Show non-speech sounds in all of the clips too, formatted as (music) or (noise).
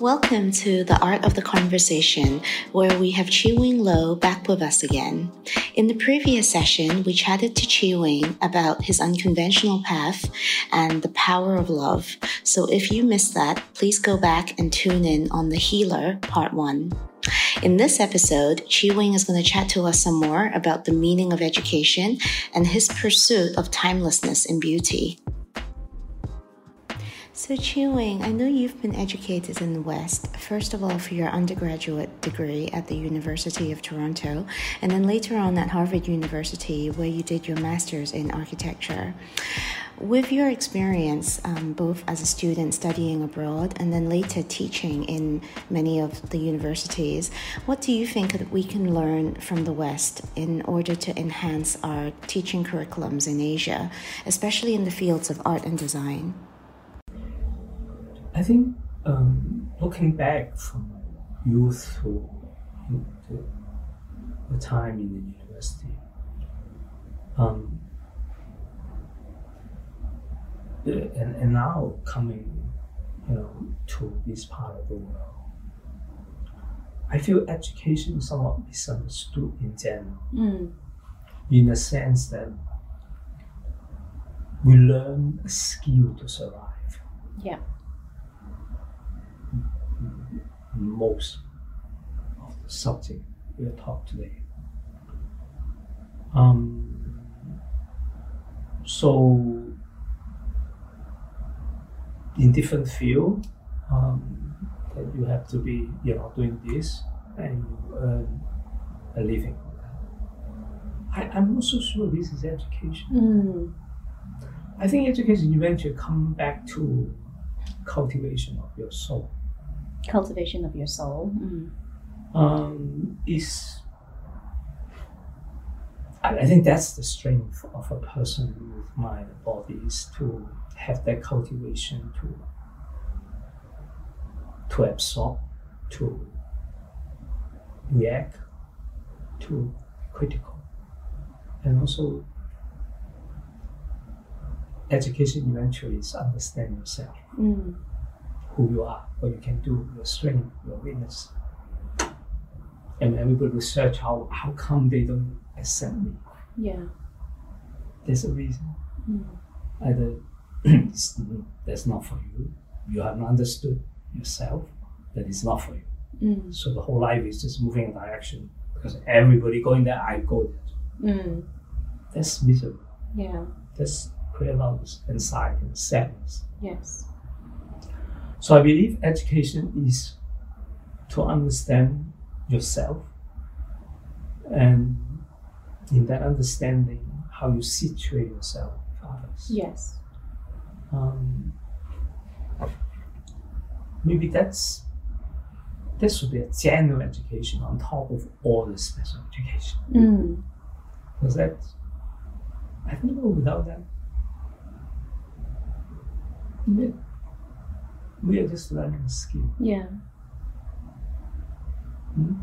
Welcome to the Art of the Conversation, where we have Chi Wing Lo back with us again. In the previous session, we chatted to Chi Wing about his unconventional path and the power of love. So if you missed that, please go back and tune in on The Healer, Part 1. In this episode, Chi Wing is going to chat to us some more about the meaning of education and his pursuit of timelessness and beauty. So, Chi Wing, I know you've been educated in the West, first of all for your undergraduate degree at the University of Toronto, and then later on at Harvard University, where you did your master's in architecture. With your experience, um, both as a student studying abroad and then later teaching in many of the universities, what do you think that we can learn from the West in order to enhance our teaching curriculums in Asia, especially in the fields of art and design? I think um, looking back from my youth to, to the time in the university, um, and, and now coming, you know, to this part of the world, I feel education is somewhat misunderstood in general, Mm. in the sense that we learn a skill to survive. Yeah. Most of the subject we are taught today. Um, so, in different field, um, that you have to be, you know, doing this and you earn a living. I, I'm not so sure this is education. Mm. I think education eventually come back to cultivation of your soul. Cultivation of your soul. Mm. um, is I, I think that's the strength of a person with mind and body is to have that cultivation to to absorb, to react, to critical, and also education eventually is understand yourself Mm. Who you are, what you can do, your strength, your weakness. And everybody will search how how come they don't accept me. Yeah. There's a reason. Mm. Either (clears throat) it's, that's not for you. You have not understood yourself that it's not for you. Mm. So the whole life is just moving in direction because everybody going there, I go there. Mm. That's miserable. Yeah. That's create a lot of anxiety and sadness. Yes. So I believe education is to understand yourself and in that understanding how you situate yourself with others. Yes. Um, maybe that's this would be a general education on top of all the special education. Mm. Because that I don't know without that we, are just learning a skill. Yeah. Hmm?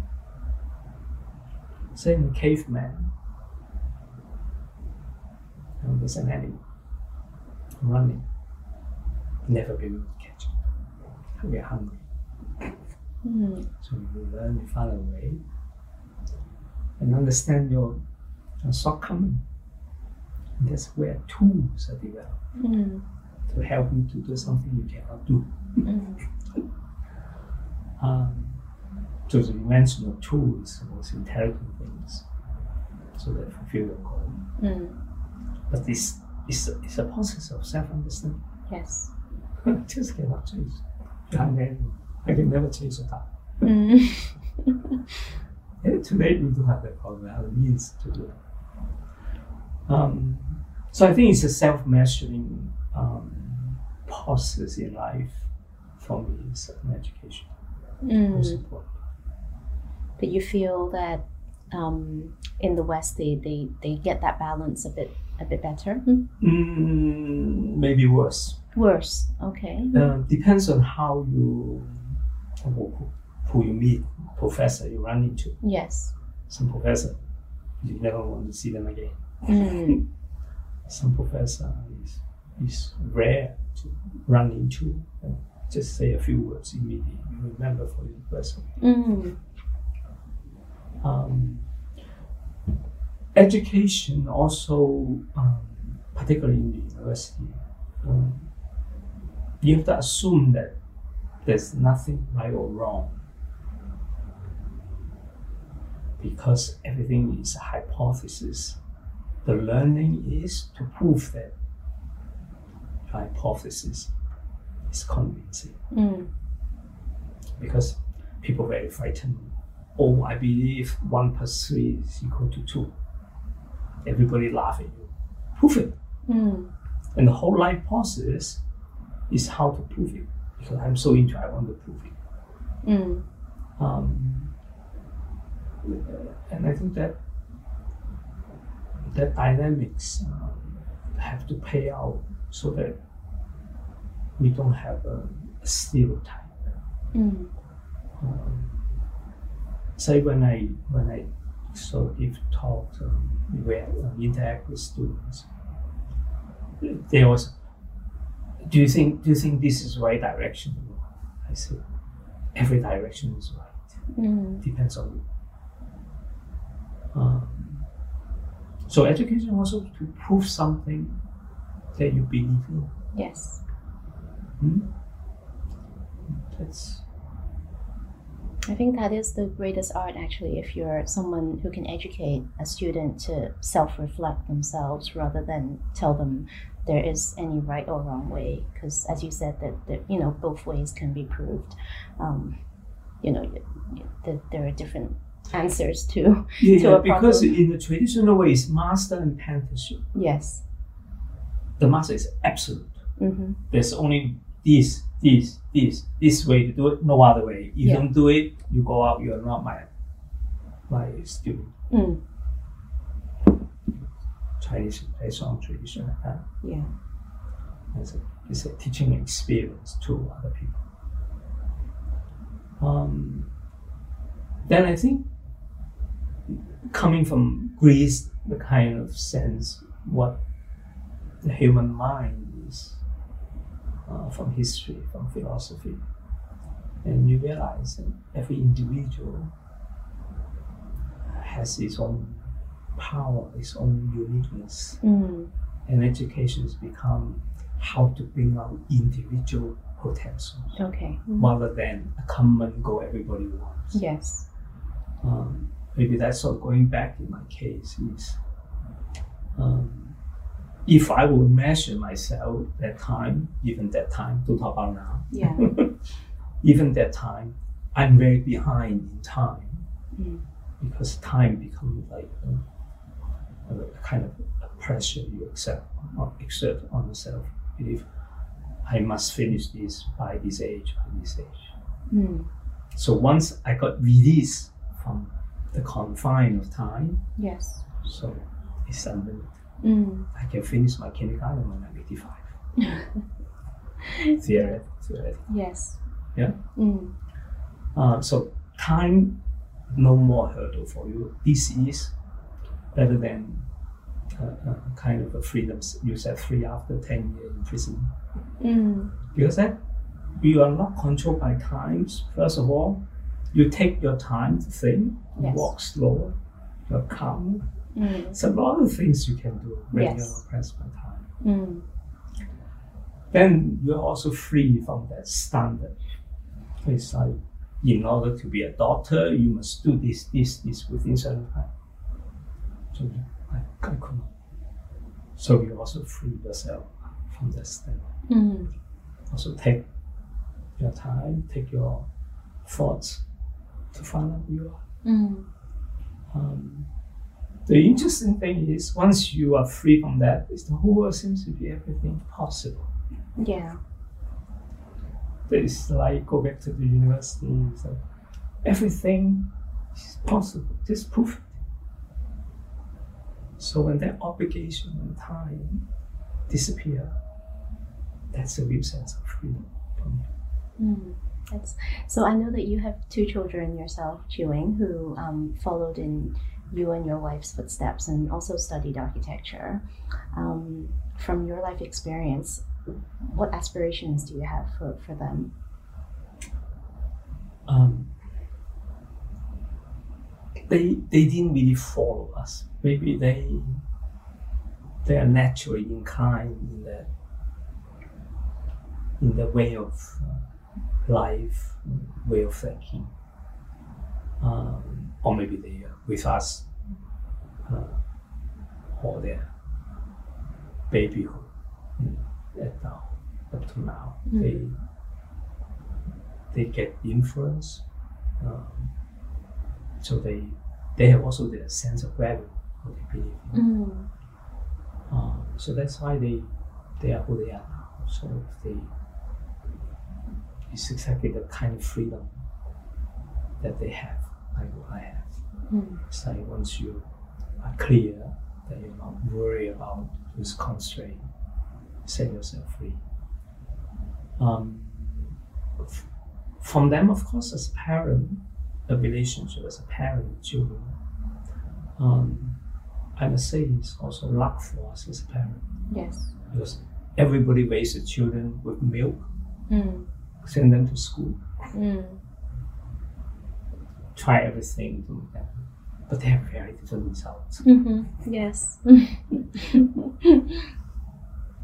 Say in the caveman, know, there's an animal running, never be able to catch it. We are hungry, Mm. so you learn to find a way and understand your, your shortcoming. And that's where tools are developed Mm. to help you to do something you cannot do. Um, so the invention of tools was intelligent things, so that fulfill your goal. Mm. But this is a, it's a process of self-understanding. Yes. (laughs) Just cannot change. I can, I can never change the time. Mm. (laughs) And today we do have that problem. We have the means to do it. Um, so I think it's a self-measuring um, process in life. For me, is an education Mm. important. But you feel that um, in the West they, they, they get that balance a bit a bit better. Mm. Mm, maybe worse. Worse. Okay. Uh, depends on how you who, who you meet, professor you run into. Yes. Some professor you never want to see them again. Mm. (laughs) Some professor is is rare to run into. Just say a few words immediately. You remember for the of Mm. um, education also, um, particularly in the university, um, you have to assume that there's nothing right or wrong because everything is a hypothesis. The learning is to prove that hypothesis is convincing Mm. because people very frightened. Oh, I believe one plus three is equal to two. Everybody laugh at you. Prove it. Mm. And the whole life process is how to prove it. Because I'm so into I want to prove it. Mm. Um, and I think that that dynamics um, have to play out so that we don't have a, a stereotype. Mm. Um, say when I when I sort of give talks um, where um, interact with students, there was, do you think do you think this is right direction? I said, every direction is right. Mm. Depends on you. Um, so education also to prove something that you believe in. Yes. Hmm? That's I think that is the greatest art, actually, if you're someone who can educate a student to self reflect themselves rather than tell them there is any right or wrong way. Because, as you said, that, that you know both ways can be proved. Um, you know, y- y- that there are different answers to. yeah, (laughs) To a because problem. in the traditional way, it's master and apprenticeship. Yes. The master is absolute. Mm-hmm. There's only this, this, this, this way to do it, no other way. You Yeah. don't do it, you go out, you're not my my student. Mm. Chinese on tradition. Uh, Yeah. it's, a, it's a teaching experience to other people. Um, then I think coming from Greece, the kind of sense what the human mind uh, from history, from philosophy, and you realize that every individual has its own power, its own uniqueness Mm. and education has become how to bring out individual potentials Okay. Mm. rather than a common goal everybody wants. Yes. Um, maybe that's sort of going back in my case is um, if I would measure myself that time, even that time, don't talk about now, Yeah. (laughs) even that time, I'm very behind in time Mm. because time becomes like a, a kind of a pressure you accept or exert on yourself. Believe I must finish this by this age, by this age. Mm. So once I got released from the confine of time, Yes. so it's unlimited. Mm. I can finish my kindergarten when I'm 85. Theoretic, theoretic. Yes. Yeah. Mm. Uh, so time, no more hurdle for you. This is better than uh, uh, kind of a freedom. You said free after 10 years in prison. Mm. Because that you are not controlled by times. First of all, you take your time to think, you Yes. walk slower, you're calm. Mm. It's a lot of things you can do when Yes. you're pressed by time. Mm. Then you're also free from that standard. It's like, in order to be a doctor, you must do this, this, this within certain time. So I, I could not. So you also free yourself from that standard. Mm. Also take your time, take your thoughts to find out who you are. Mm. Um, the interesting thing is, once you are free from that, is the whole world seems to be everything possible. Yeah. It's like go back to the university. Like everything is possible. Just prove it. So when that obligation and time disappear, that's the real sense of freedom for me. Mm. That's, so I know that you have two children yourself, Chi Wing, who um, followed in you and your wife's footsteps and also studied architecture. Um, from your life experience, what aspirations do you have for, for them? Um, they they didn't really follow us. Maybe they they are naturally inclined in the in the way of uh, life, way of thinking, um, or maybe they with us uh, all their babyhood you at now, up to now. Mm. They they get influence. Um, so they they have also their sense of value, what they believe in. Mm. Um, so that's why they they are who they are now. So if they it's exactly the kind of freedom that they have, like what I have. Mm. It's like once you are clear that you're not worried about this constraint, set yourself free. Um, f- from them, of course, as a parent, a relationship as a parent with children, um, I must say it's also luck for us as a parent Yes. because everybody raises children with milk, Mm. send them to school, Mm. Try everything to them, but they have very different results. hmm Yes. (laughs)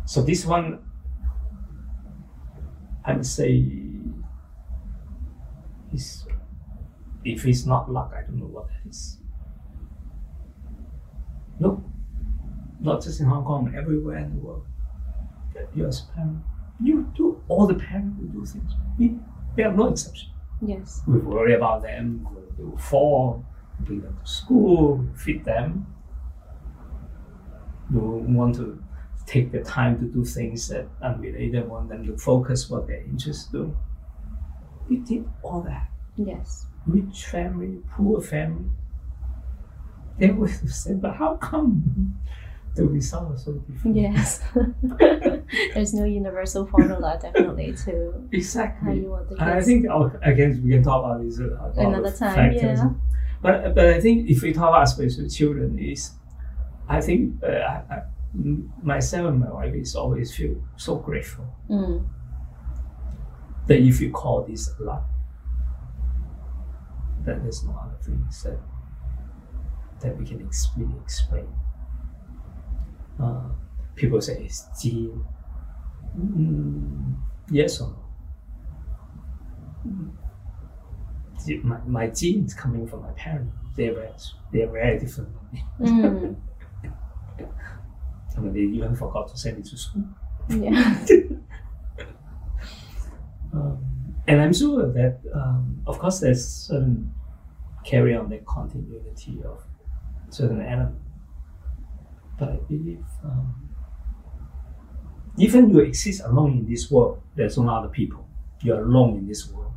So this one, I would say, is if it's not luck, I don't know what that is. Look, not just in Hong Kong, everywhere in the world. You as a parent, you do all the parents will do things. We, we have no exception. Yes. We worry about them. They will fall. Bring them to school. Feed them. We want to take the time to do things that unrelated. Want them to focus what they're interested in. We did all that. Yes. Rich family, poor family. They would have said, but how come the result was so different? Yes. (laughs) There's no universal formula, definitely, to how Exactly. you want the kids. And I think oh, again we can talk about this uh, Another the time, factors. yeah. But but I think if we talk about special children, is I think uh, I, I, myself and my wife is always feel so grateful Mm. that if you call this luck, that there's no other things that that we can ex- really explain. Uh, people say it's gene. Mm, yes or no? Mm. My, my genes coming from my parents. They're very, they're very different. from me. Mm. (laughs) I mean, they even forgot to send me to school. Yeah. (laughs) Um, and I'm sure that, um, of course, there's certain carry on the continuity of certain element. But I believe um, even you exist alone in this world, there's no other people. You're alone in this world.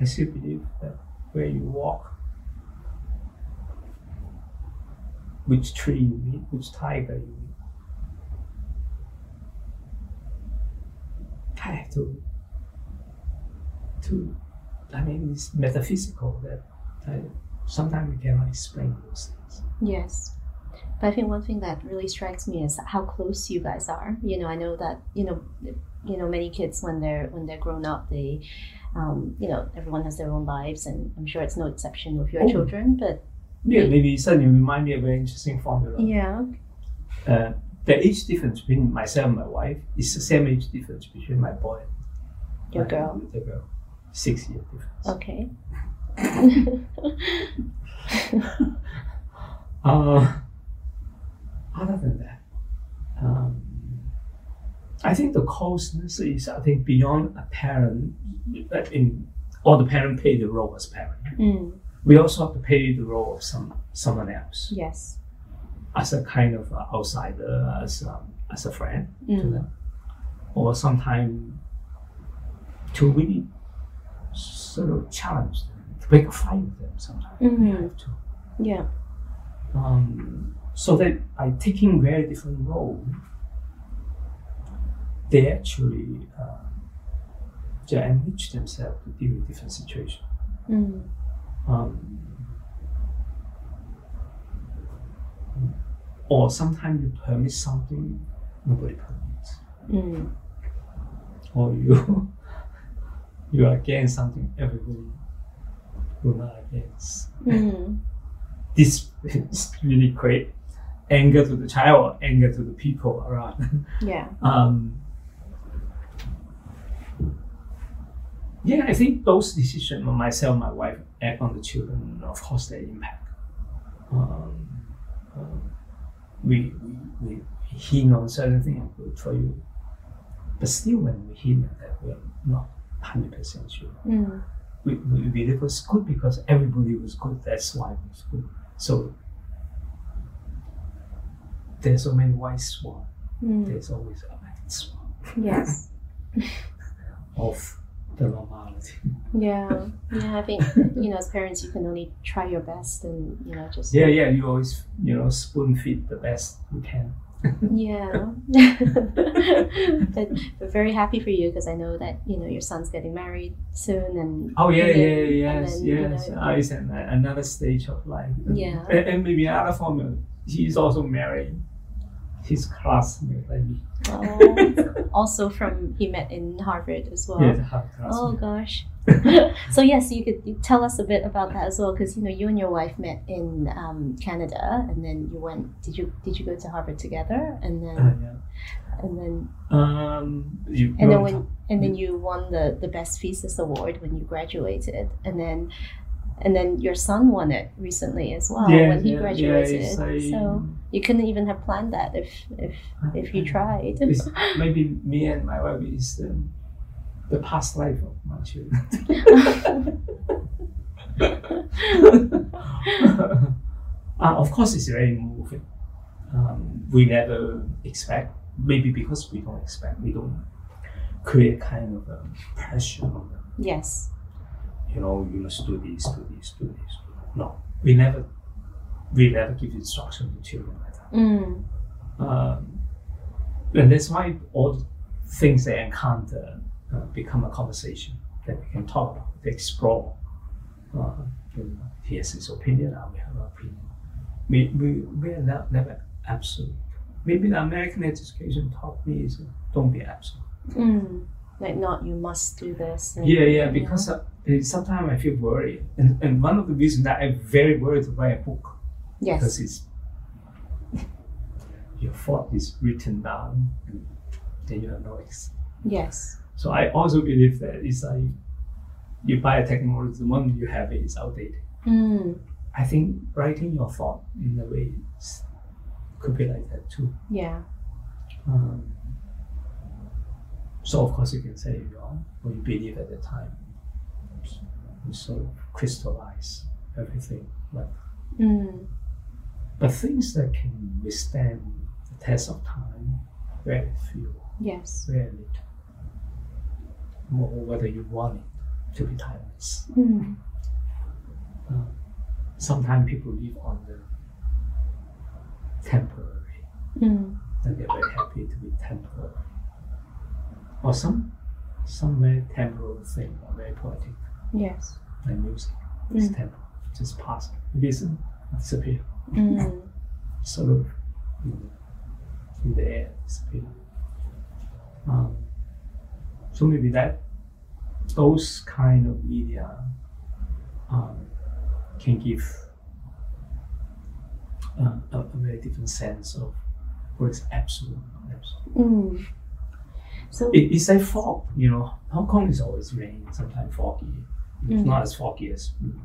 I still believe that where you walk, which tree you meet, which tiger you meet, I have to to I mean it's metaphysical that I, sometimes we cannot explain those things. Yes. But I think one thing that really strikes me is how close you guys are. You know, I know that you know, you know, many kids when they're when they're grown up, they, um, you know, everyone has their own lives, and I'm sure it's no exception with your Oh. children. But Yeah, maybe suddenly remind me of a very interesting formula. yeah, Uh, the age difference between myself and my wife is the same age difference between my boy and your my girl. little girl. Six year difference. Okay. (laughs) Uh, other than that, um, I think the closeness is I think beyond a parent. In or the parent play the role as parent. mm, We also have to play the role of some someone else yes. as a kind of uh, outsider, as um, as a friend to Mm, them, or sometimes to really sort of challenge them, to make a fight with them. Sometimes we Mhm. have to. yeah. um, so that by taking very different role, they actually uh, they enrich themselves to deal with different situations. Mm, Um, or sometimes you permit something nobody permits. Mm. or you (laughs) you are against something everybody will not against. Mm. (laughs) This is really create anger to the child, anger to the people around. (laughs) Yeah. (laughs) um, yeah, I think those decisions myself, my wife, and on the children, of course, they impact. Um, um, we, we, we hint on certain things are good for you, but still, when we hint at that, we are not hundred percent sure. Mm. We, we believe it was good because everybody was good. That's why it was good. So there's so many white swan. Mm. There's always a black swan Yes. (laughs) of the normality. Yeah. Yeah. I think you know, as parents, you can only try your best, and you know, just Yeah, yeah. You always, you know, spoon feed the best you can. Yeah. (laughs) (laughs) but, but very happy for you because I know that you know your son's getting married soon, and Oh yeah, yeah, yeah, then- yes, you yes. know, Uh, it's an, another stage of life. Yeah. and, and maybe another formula. He's also married. His classmate, like me. oh, also from he met in Harvard as well. Yeah, the hard Oh gosh. (laughs) so yes, you could you tell us a bit about that as well, because you know you and your wife met in um, Canada, and then you went. Did you did you go to Harvard together, and then Uh, yeah. and then Um, you, and then when and then you won the the best thesis award when you graduated, and then and then your son won it recently as well yeah, when he yeah, graduated. Yeah, so you couldn't even have planned that if if if you tried. it's (laughs) maybe me and my wife is the, the past life of my children. (laughs) uh, of course, it's very moving. Um, we never expect, maybe because we don't expect, we don't create kind of a pressure on them. yes. You know, you must do this, do this, do this. No, we never, we never give instruction to children like that. Mm. Um, and that's why all the things they encounter uh, become a conversation that we can talk about, explore. Uh, you know, he has his opinion, I we have our opinion. We, we, we are not, never absolute. Maybe the American education taught me is uh, don't be absolute. Mm. Like not you must do this. and- Yeah, yeah, you know. because uh, sometimes I feel worried. And, and one of the reasons that I'm very worried to write a book yes. because it's your thought is written down and then you have no ex- Yes. So I also believe that it's like you buy a technology, the moment you have it is outdated. Mm. I think writing your thought in a way could be like that too. Yeah. Um, so of course you can say, you know, what you believe at the time, you sort of crystallize everything. Like, Mm. But things that can withstand the test of time, very few. Yes. very little. More whether you want it to be timeless. Mm. Sometimes people live on the temporary, Mm. and they're very happy to be temporary. Or some some very temporal thing or very poetic, Yes. like music. It's Mm. temporal, just pass. Listen, disappear. Mm. (laughs) Sort of in the air, disappear. Um, so maybe that those kind of media um, can give uh, a, a very different sense of what is absolute. not absolute. Mm. So It, it's like fog, you know. Hong Kong is always rain, sometimes foggy. It's Mm. not as foggy as, mm,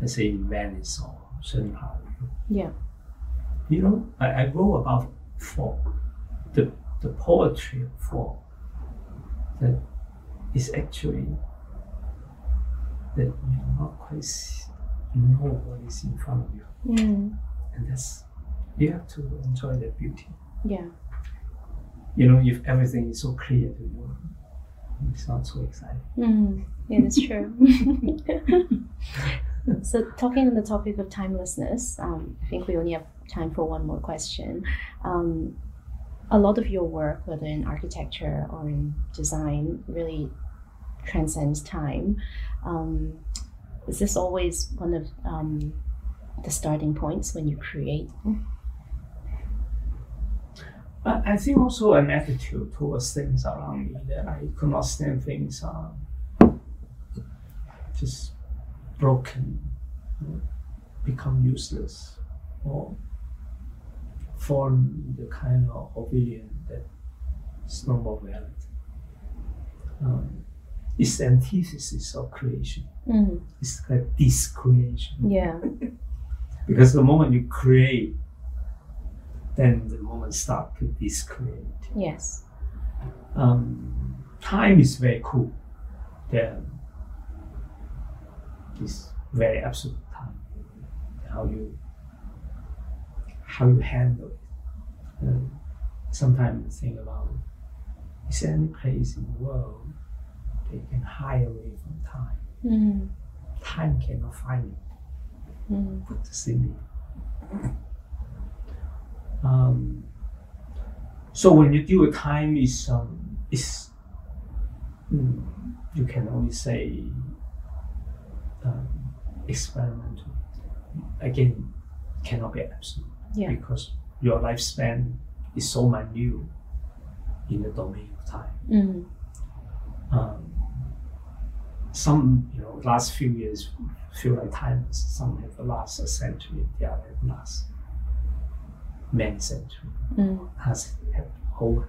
let's say, in Venice or certain part. of Europe. yeah. You know, I, I wrote about fog, the, the poetry of fog, that is actually that you're not quite know what is in front of you. Mm. And that's, you have to enjoy that beauty. Yeah. You know, if everything is so clear to you, it's not so exciting. Mm. Yeah, that's true. (laughs) (laughs) so, talking on the topic of timelessness, um, I think we only have time for one more question. Um, a lot of your work, whether in architecture or in design, really transcends time. Um, is this always one of um, the starting points when you create? But I think also an attitude towards things around me that I could not stand things are just broken, become useless, or form the kind of oblivion that is no more reality. Um, it's the antithesis of creation. Mm. It's like discreation. Yeah. (laughs) Because the moment you create, then the moment start to discreate. Yes. Um, time is very cool. Then it's very absolute time. How you how you handle it. Sometimes I think about is there any place in the world that you can hide away from time? Mm. Time cannot find you. Mm. Put this in me. Um, so when you deal with time, is um, is mm, you can only say um, experimental. Again, cannot be absolute Yeah. because your lifespan is so minute in the domain of time. Mm. Um, some, you know, last few years feel like timeless. Some have the last a century, the other have last many centuries. Mm. Has have whole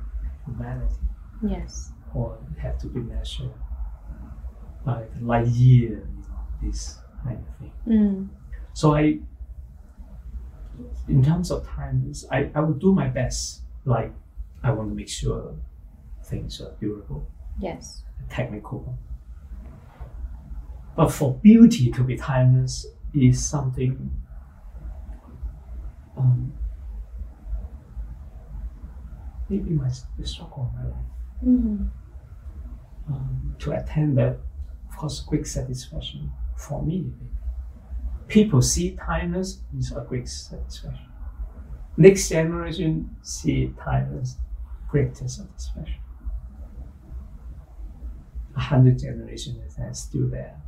humanity, Yes. or have to be measured by the light year, this kind of thing. Mm. So I, in terms of time, I, I would do my best. Like I want to make sure things are durable, Yes. technical. But for beauty to be timeless is something um, maybe my struggle of my life. Mm. um, to attain that, of course, quick satisfaction for me. People see timeless is a great satisfaction. Next generation see timeless, greater satisfaction. A hundred generations and still there.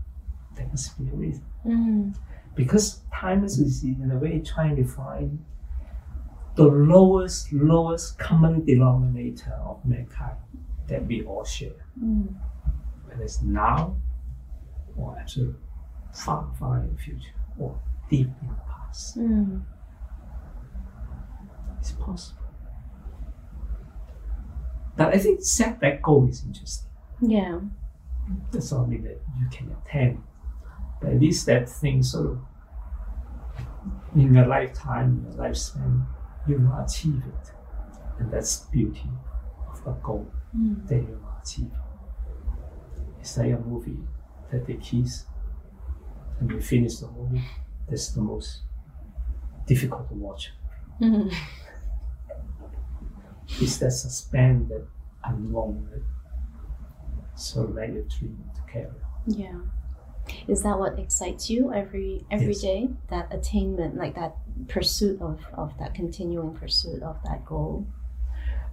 There must be a reason. Mm. Because timeless is in a way trying to find the lowest, lowest common denominator of mankind that we all share Mm. whether it's now or absolute far, far in the future or deep in the past. Mm. It's possible. But I think set that goal is interesting. Yeah. That's mean that you can attain. But at least that thing sort of in your lifetime, your lifespan, you will achieve it. And that's beauty of a goal Mm. that you will achieve. It's like a movie that they kiss and you finish the movie. That's the most difficult to watch. Mm. (laughs) It's that suspense that unknown that so regulatory to carry on. Yeah. Is that what excites you every every Yes. day? That attainment, like that pursuit of, of that continuing pursuit of that goal.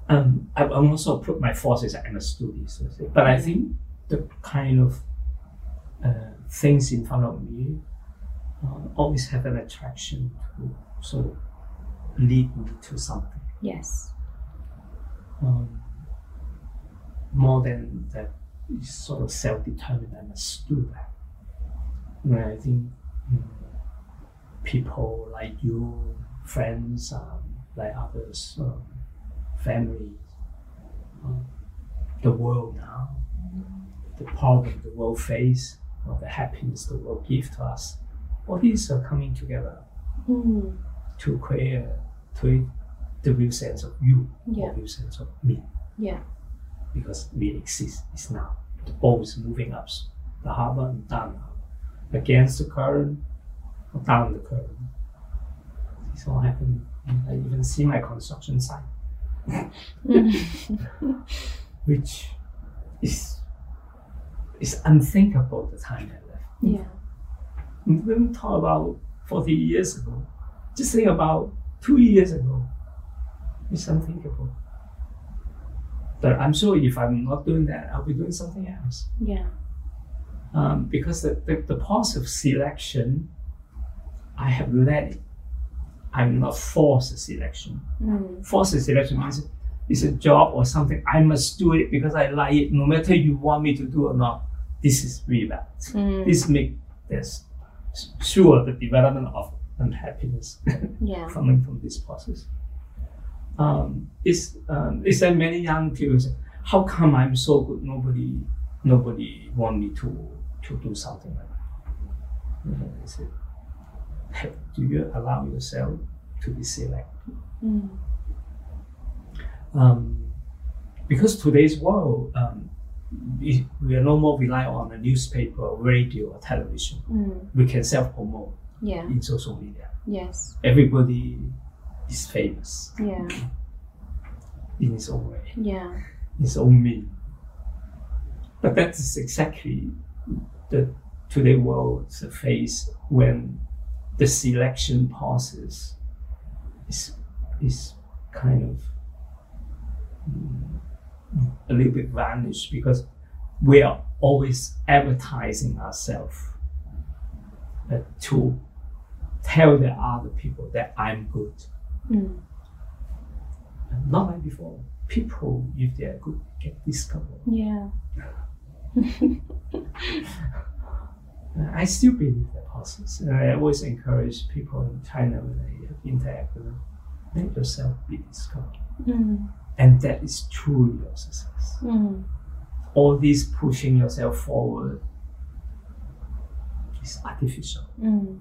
Um, I, I'm also put my forces I'm a student, but I think the kind of things in front of me uh, always have an attraction to sort of lead me to something. Yes. um, more than that is sort of self-determined I must do that. And I think mm, people like you, friends, um, like others, um, family, um, the world now, the problem the world face, or the happiness the world gives to us, all these are coming together Mm. to create to the real sense of you, Yeah. or real sense of me Yeah. because we exist is now. The boat is moving up the harbor and down the harbor, against the current or down the current. This all happened. I even see my construction site, Mm. (laughs) which is is unthinkable the time I left. yeah. When we talk about 40 years ago, just think about two years ago. It's unthinkable. But I'm sure if I'm not doing that, I'll be doing something else. Yeah. um, because the, the, the process of selection, I have let it. I'm not forced selection. Mm. Forced selection means it's a job or something. I must do it because I like it, no matter you want me to do or not. This is really bad. Mm. This make this sure the development of unhappiness (laughs) Yeah. coming from this process. Um, is um, is that many young people say, "How come I'm so good? Nobody, nobody want me to to do something like that." Know, I said, "Hey, do you allow yourself to be selected? Mm. Um, because today's world, um, we, we are no more rely on a newspaper, radio, or television. Mm. We can self promote Yeah. in social media. Yes. Everybody is famous Yeah. in his own way. Yeah. his own mean. But that is exactly the today world's face when the selection process is is kind of mm, a little bit vanished because we are always advertising ourselves uh, to tell the other people that I'm good. Mm. Not like before. People, if they are good, get discovered. Yeah. (laughs) I still believe that process. And I always encourage people in China when I interact with them, make yourself be discovered. Mm. And that is truly your success. Mm. All this pushing yourself forward is artificial. Mm.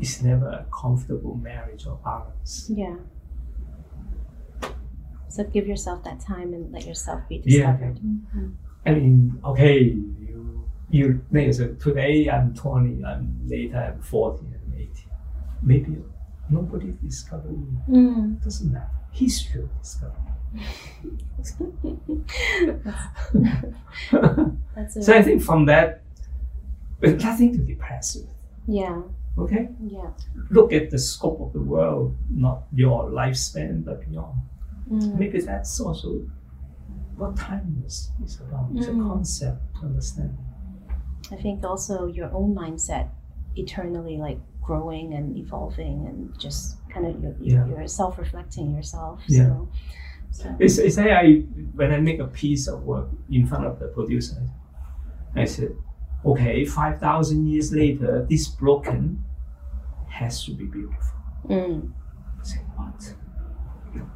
It's never a comfortable marriage or balance. Yeah. So give yourself that time and let yourself be Yeah. discovered. Mhm. I mean, okay, you you like, so today I'm 20, I'm later I'm 40, I'm 80. Maybe nobody discovered you. Mm. doesn't matter. History. That's so I think from that, there's nothing to depress with. yeah, Okay, yeah. look at the scope of the world, not your lifespan, but beyond. Mm. Maybe that's also what timeless is about. It's Mm. a concept to understand. I think also your own mindset eternally like growing and evolving and just kind of you're, Yeah. you're self-reflecting yourself. Yeah. So, so It's, it's like I when I make a piece of work in front of the producer, I said, okay, five thousand years later, this broken has to be beautiful. mm. I say, what?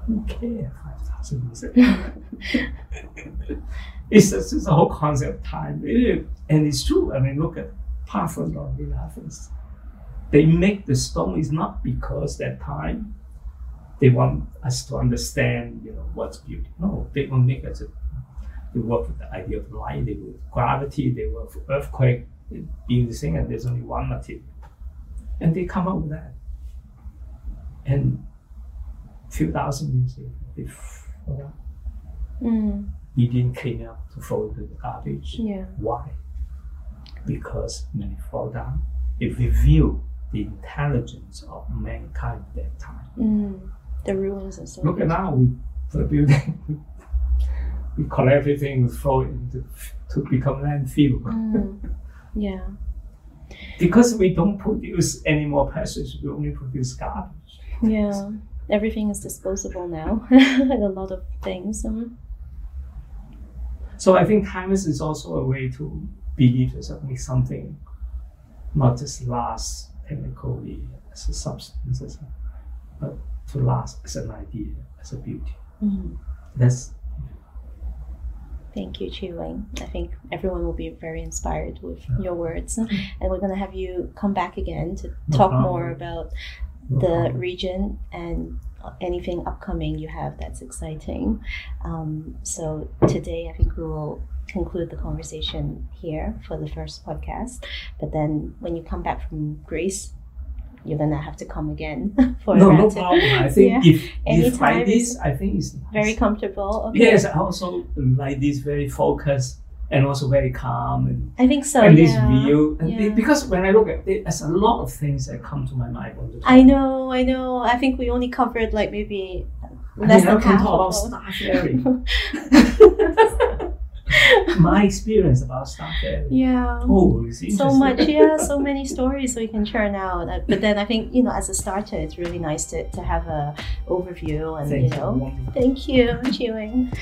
Who cares? Five thousand years ago. (laughs) it's just it's the whole concept of time, It- and it's true. I mean, look at Parthenon in Athens. They make the stone is not because that time they want us to understand, you know, what's beauty. No, they will make us. A, they work with the idea of light. They work with gravity. They work with earthquake. They build this thing, and there's only one material, and they come up with that. And few thousand years later, they. Mm. You didn't clean up to throw into the garbage. Yeah. Why? Because when it fall down, it reveals the intelligence of mankind at that time. Mm. The ruins are so Look at now, we the building, (laughs) we, collect everything, we throw it into to become landfill. Mm. Yeah. Because we don't produce any more precious, we only produce garbage. Yeah. Everything is disposable now. (laughs) a lot of things. So I think timeless is also a way to believe yourself, make something not just last technically as a substance, as a, but to last as an idea, as a beauty. mm. That's Thank you, Chi Wing. I think everyone will be very inspired with Yeah. your words. And we're going to have you come back again to No talk problem. more about no the problem. region and anything upcoming you have that's exciting. Um, so today, I think we will conclude the conversation here for the first podcast. But then when you come back from Greece, you're gonna have to come again (laughs) for no, a no problem. I think Yeah. if, if like this, is I think it's nice. Very comfortable. Okay. Yes, I also like this very focused and also very calm and, I think so. and this yeah. view. And Yeah. it- because when I look at it, there's a lot of things that come to my mind all the time. I know, I know. I think we only covered like maybe I less mean, I than can half talk about star sharing. (laughs) (laughs) my experience about Starfare. Yeah. Oh, so much yeah so (laughs) many stories we can churn out Uh, but then i think you know as a starter it's really nice to, to have a overview and Thank you you. know Wonderful. thank you Chi Wing